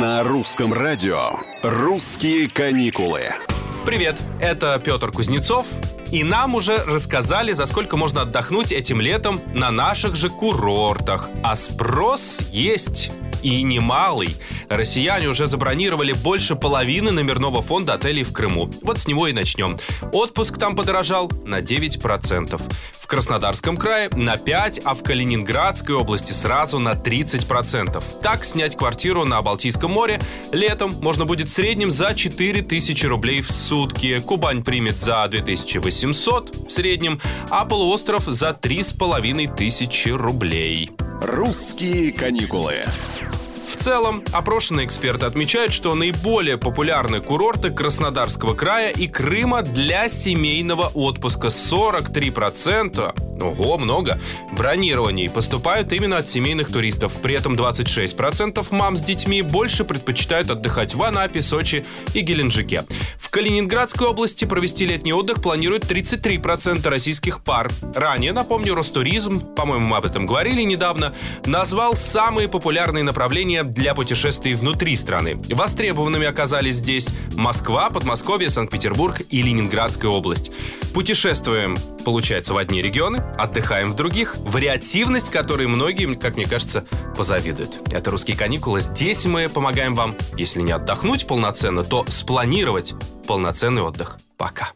На русском радио «Русские каникулы». Привет, это Петр Кузнецов, и нам уже рассказали, за сколько можно отдохнуть этим летом на наших же курортах. А спрос есть и немалый. Россияне уже забронировали больше половины номерного фонда отелей в Крыму. Вот с него и начнем. Отпуск там подорожал на 9%. В Краснодарском крае на 5%, а в Калининградской области сразу на 30%. Так снять квартиру на Балтийском море летом можно будет в среднем за 4000 рублей в сутки. Кубань примет за 2800 в среднем, а полуостров за 3500 рублей. «Русские каникулы». Целом, опрошенные эксперты отмечают, что наиболее популярны курорты Краснодарского края и Крыма для семейного отпуска. 43% Ого, много. Бронирований поступают именно от семейных туристов. При этом 26% мам с детьми больше предпочитают отдыхать в Анапе, Сочи и Геленджике. В Калининградской области провести летний отдых планируют 33% российских пар. Ранее, напомню, Ростуризм, по-моему, мы об этом говорили недавно, назвал самые популярные направления для путешествий внутри страны. Востребованными оказались здесь Москва, Подмосковье, Санкт-Петербург и Ленинградская область. Путешествуем, получается, в одни регионы, отдыхаем в других. Вариативность, которой многие, как мне кажется, позавидуют. Это «Русские каникулы». Здесь мы помогаем вам, если не отдохнуть полноценно, то спланировать полноценный отдых. Пока.